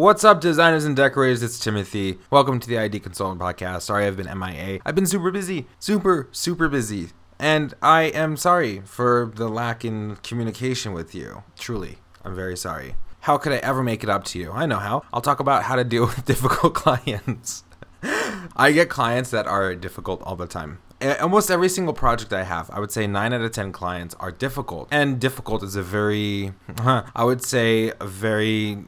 What's up, designers and decorators? It's Timothy. Welcome to the ID Consultant Podcast. Sorry I've been MIA. I've been super busy. Super, super busy. And I am sorry for the lack in communication with you. Truly, I'm very sorry. How could I ever make it up to you? I know how. I'll talk about how to deal with difficult clients. I get clients that are difficult all the time. Almost every single project I have, I would say 9 out of 10 clients are difficult. And difficult is a very, I would say, a very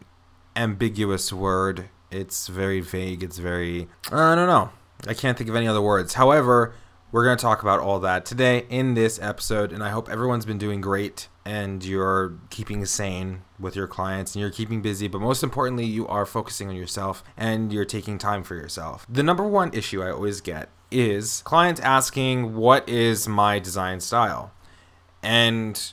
ambiguous word. It's very vague. It's very, I don't know. I can't think of any other words. However, we're going to talk about all that today in this episode, and I hope everyone's been doing great and you're keeping sane with your clients and you're keeping busy, but most importantly, you are focusing on yourself and you're taking time for yourself. The number one issue I always get is clients asking, What is my design style? And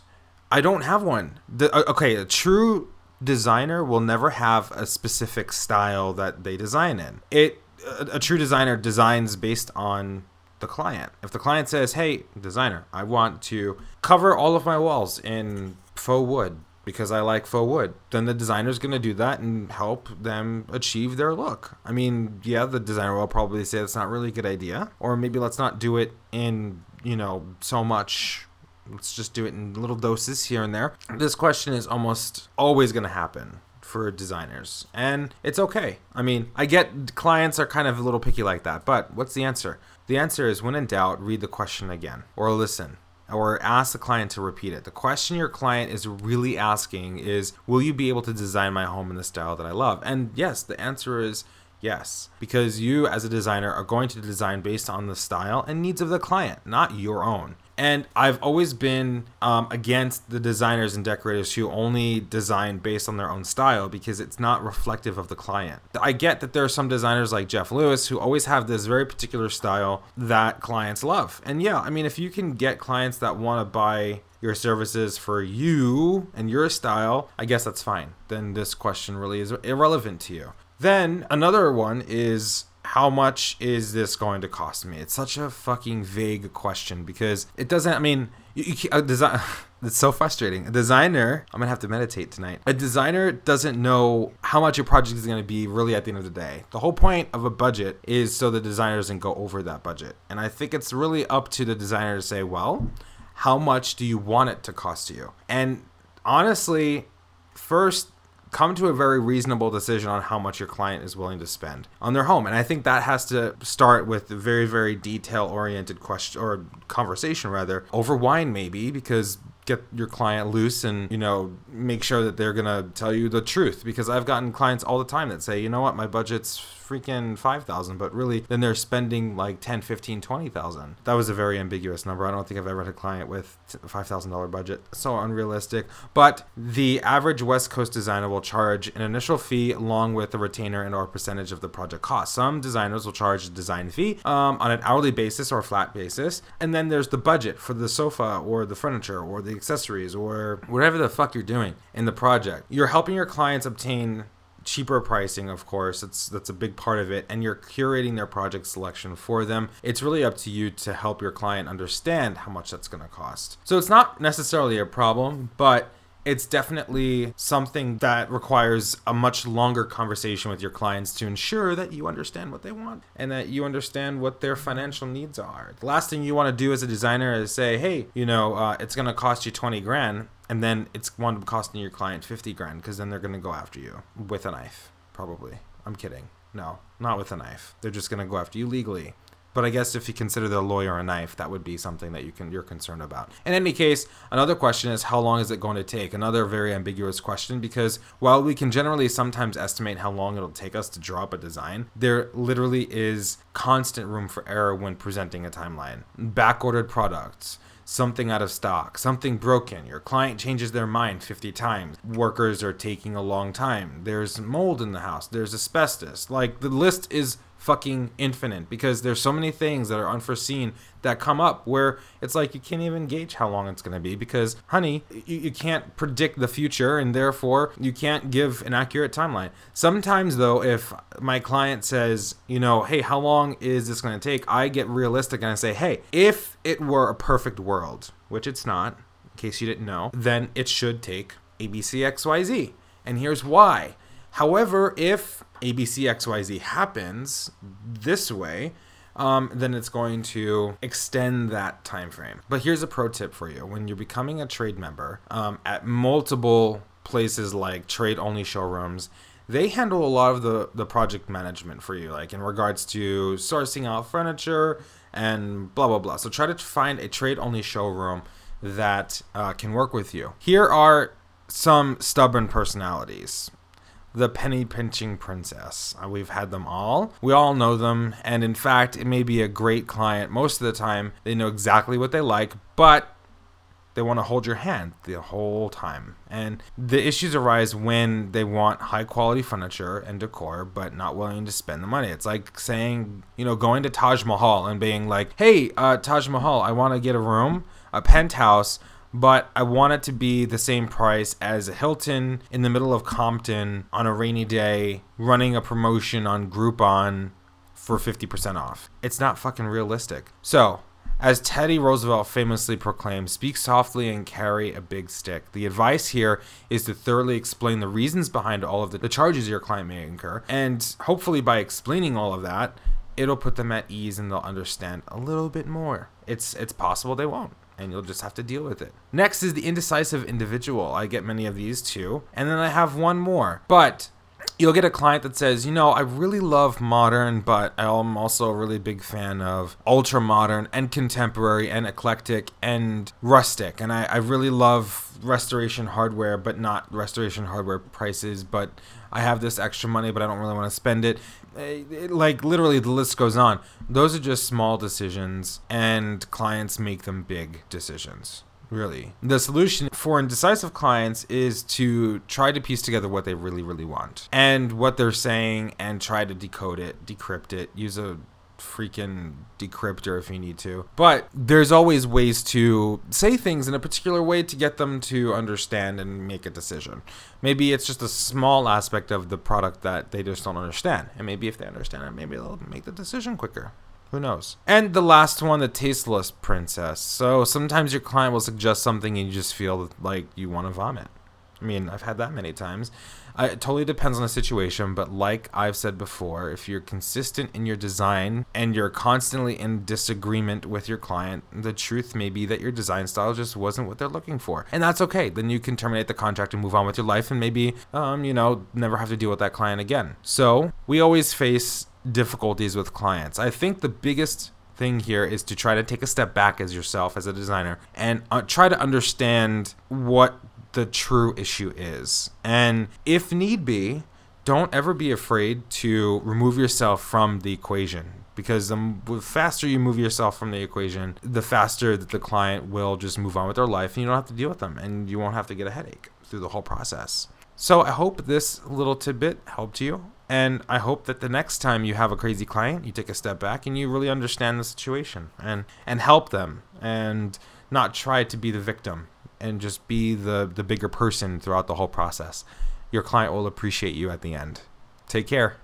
I don't have one. The, uh, okay, a true designer will never have a specific style that they design in. It a, a true designer designs based on the client. If the client says, "Hey, designer, I want to cover all of my walls in faux wood because I like faux wood," then the designer's going to do that and help them achieve their look. I mean, yeah, the designer will probably say that's not really a good idea, or maybe let's not do it in, you know, so much let's just do it in little doses here and there. This question is almost always going to happen for designers, and it's okay. I mean, I get clients are kind of a little picky like that, but what's the answer? The answer is when in doubt, read the question again or listen or ask the client to repeat it. The question your client is really asking is Will you be able to design my home in the style that I love? And yes, the answer is yes, because you as a designer are going to design based on the style and needs of the client, not your own. And I've always been um, against the designers and decorators who only design based on their own style because it's not reflective of the client. I get that there are some designers like Jeff Lewis who always have this very particular style that clients love. And yeah, I mean, if you can get clients that want to buy your services for you and your style, I guess that's fine. Then this question really is irrelevant to you. Then another one is how much is this going to cost me? It's such a fucking vague question because it doesn't. I mean, you, you. It's so frustrating. A designer, I'm gonna have to meditate tonight. A designer doesn't know how much your project is gonna be really at the end of the day. The whole point of a budget is so the designer doesn't go over that budget. And I think it's really up to the designer to say, well, how much do you want it to cost you? And honestly, first come to a very reasonable decision on how much your client is willing to spend on their home. And I think that has to start with a very, very detail oriented question or conversation rather over wine maybe because get your client loose and you know make sure that they're gonna tell you the truth because i've gotten clients all the time that say you know what my budget's freaking 5000 but really then they're spending like 10 15 20000 that was a very ambiguous number. I don't think i've ever had a client with a $5000 budget. So unrealistic. But the average west coast designer will charge an initial fee along with a retainer and or percentage of the project cost. Some designers will charge a design fee um, on an hourly basis or a flat basis. And then there's the budget for the sofa or the furniture or the accessories or whatever the fuck you're doing in the project. You're helping your clients obtain cheaper pricing of course. It's that's a big part of it. And you're curating their project selection for them. It's really up to you to help your client understand how much that's going to cost. So it's not necessarily a problem but it's definitely something that requires a much longer conversation with your clients to ensure that you understand what they want and that you understand what their financial needs are. The last thing you want to do as a designer is say, hey, you know, uh, it's going to cost you 20 grand, and then it's one up costing your client 50 grand because then they're going to go after you with a knife, probably. I'm kidding. No, not with a knife. They're just going to go after you legally. But I guess if you consider the lawyer a knife, that would be something that you can you're concerned about. In any case, another question is how long is it going to take? Another very ambiguous question because while we can generally sometimes estimate how long it'll take us to draw up a design, there literally is constant room for error when presenting a timeline. Backordered products, something out of stock, something broken, your client changes their mind 50 times, workers are taking a long time, there's mold in the house, there's asbestos. Like the list is fucking infinite. Because there's so many things that are unforeseen that come up where it's like you can't even gauge how long it's going to be because honey you, you can't predict the future and therefore you can't give an accurate timeline. Sometimes though if my client says you know hey how long is this going to take? I get realistic and i say hey if it were a perfect world which it's not in case you didn't know then it should take abcxyz and here's why However, if ABCXYZ happens this way, um, then it's going to extend that time frame. But here's a pro tip for you: when you're becoming a trade member um, at multiple places like trade only showrooms, they handle a lot of the the project management for you, like in regards to sourcing out furniture and blah blah blah. So try to find a trade only showroom that uh, can work with you. Here are some stubborn personalities the penny pinching princess. Uh, we've had them all. We all know them. And in fact, it may be a great client. Most of the time, they know exactly what they like, but they want to hold your hand the whole time. And the issues arise when they want high quality furniture and decor, but not willing to spend the money. It's like saying, you know, going to Taj Mahal and being like, hey, uh, Taj Mahal, I want to get a room, a penthouse but I want it to be the same price as a Hilton in the middle of Compton on a rainy day, running a promotion on Groupon for 50% off. It's not fucking realistic. So, as Teddy Roosevelt famously proclaimed, speak softly and carry a big stick. The advice here is to thoroughly explain the reasons behind all of the, the charges your client may incur, and hopefully by explaining all of that, it'll put them at ease and they'll understand a little bit more. It's it's possible they won't and you'll just have to deal with it. Next is the indecisive individual. I get many of these too. And then I have one more. But you'll get a client that says, you know, I really love modern, but I'm also a really big fan of ultra modern and contemporary and eclectic and rustic. And I, I really love restoration hardware, but not restoration hardware prices. But I have this extra money, but I don't really want to spend it. Eh, like literally the list goes on those are just small decisions and clients make them big decisions really the solution for indecisive clients is to try to piece together what they really really want and what they're saying and try to decode it decrypt it use a freaking decryptor if you need to. But there's always ways to say things in a particular way to get them to understand and make a decision. Maybe it's just a small aspect of the product that they just don't understand. And maybe if they understand it, maybe they'll make the decision quicker. Who knows? And the last one, the tasteless princess. So sometimes your client will suggest something and you just feel like you want to vomit. I mean, I've had that many times. it totally depends on the situation, but like I've said before, if you're consistent in your design and you're constantly in disagreement with your client, the truth may be that your design style just wasn't what they're looking for. And that's okay. Then you can terminate the contract and move on with your life and maybe, um, you know, never have to deal with that client again. So we always face difficulties with clients. I think the biggest thing here is to try to take a step back as yourself as a designer and uh, try to understand what the true issue is. And if need be, don't ever be afraid to remove yourself from the equation because the faster you move yourself from the equation, the faster that the client will just move on with their life and you don't have to deal with them and you won't have to get a headache through the whole process. So I hope this little tidbit helped you. And I hope that the next time you have a crazy client, you take a step back and you really understand the situation and, and help them and not try to be the victim and just be the the bigger person throughout the whole process. Your client will appreciate you at the end. Take care.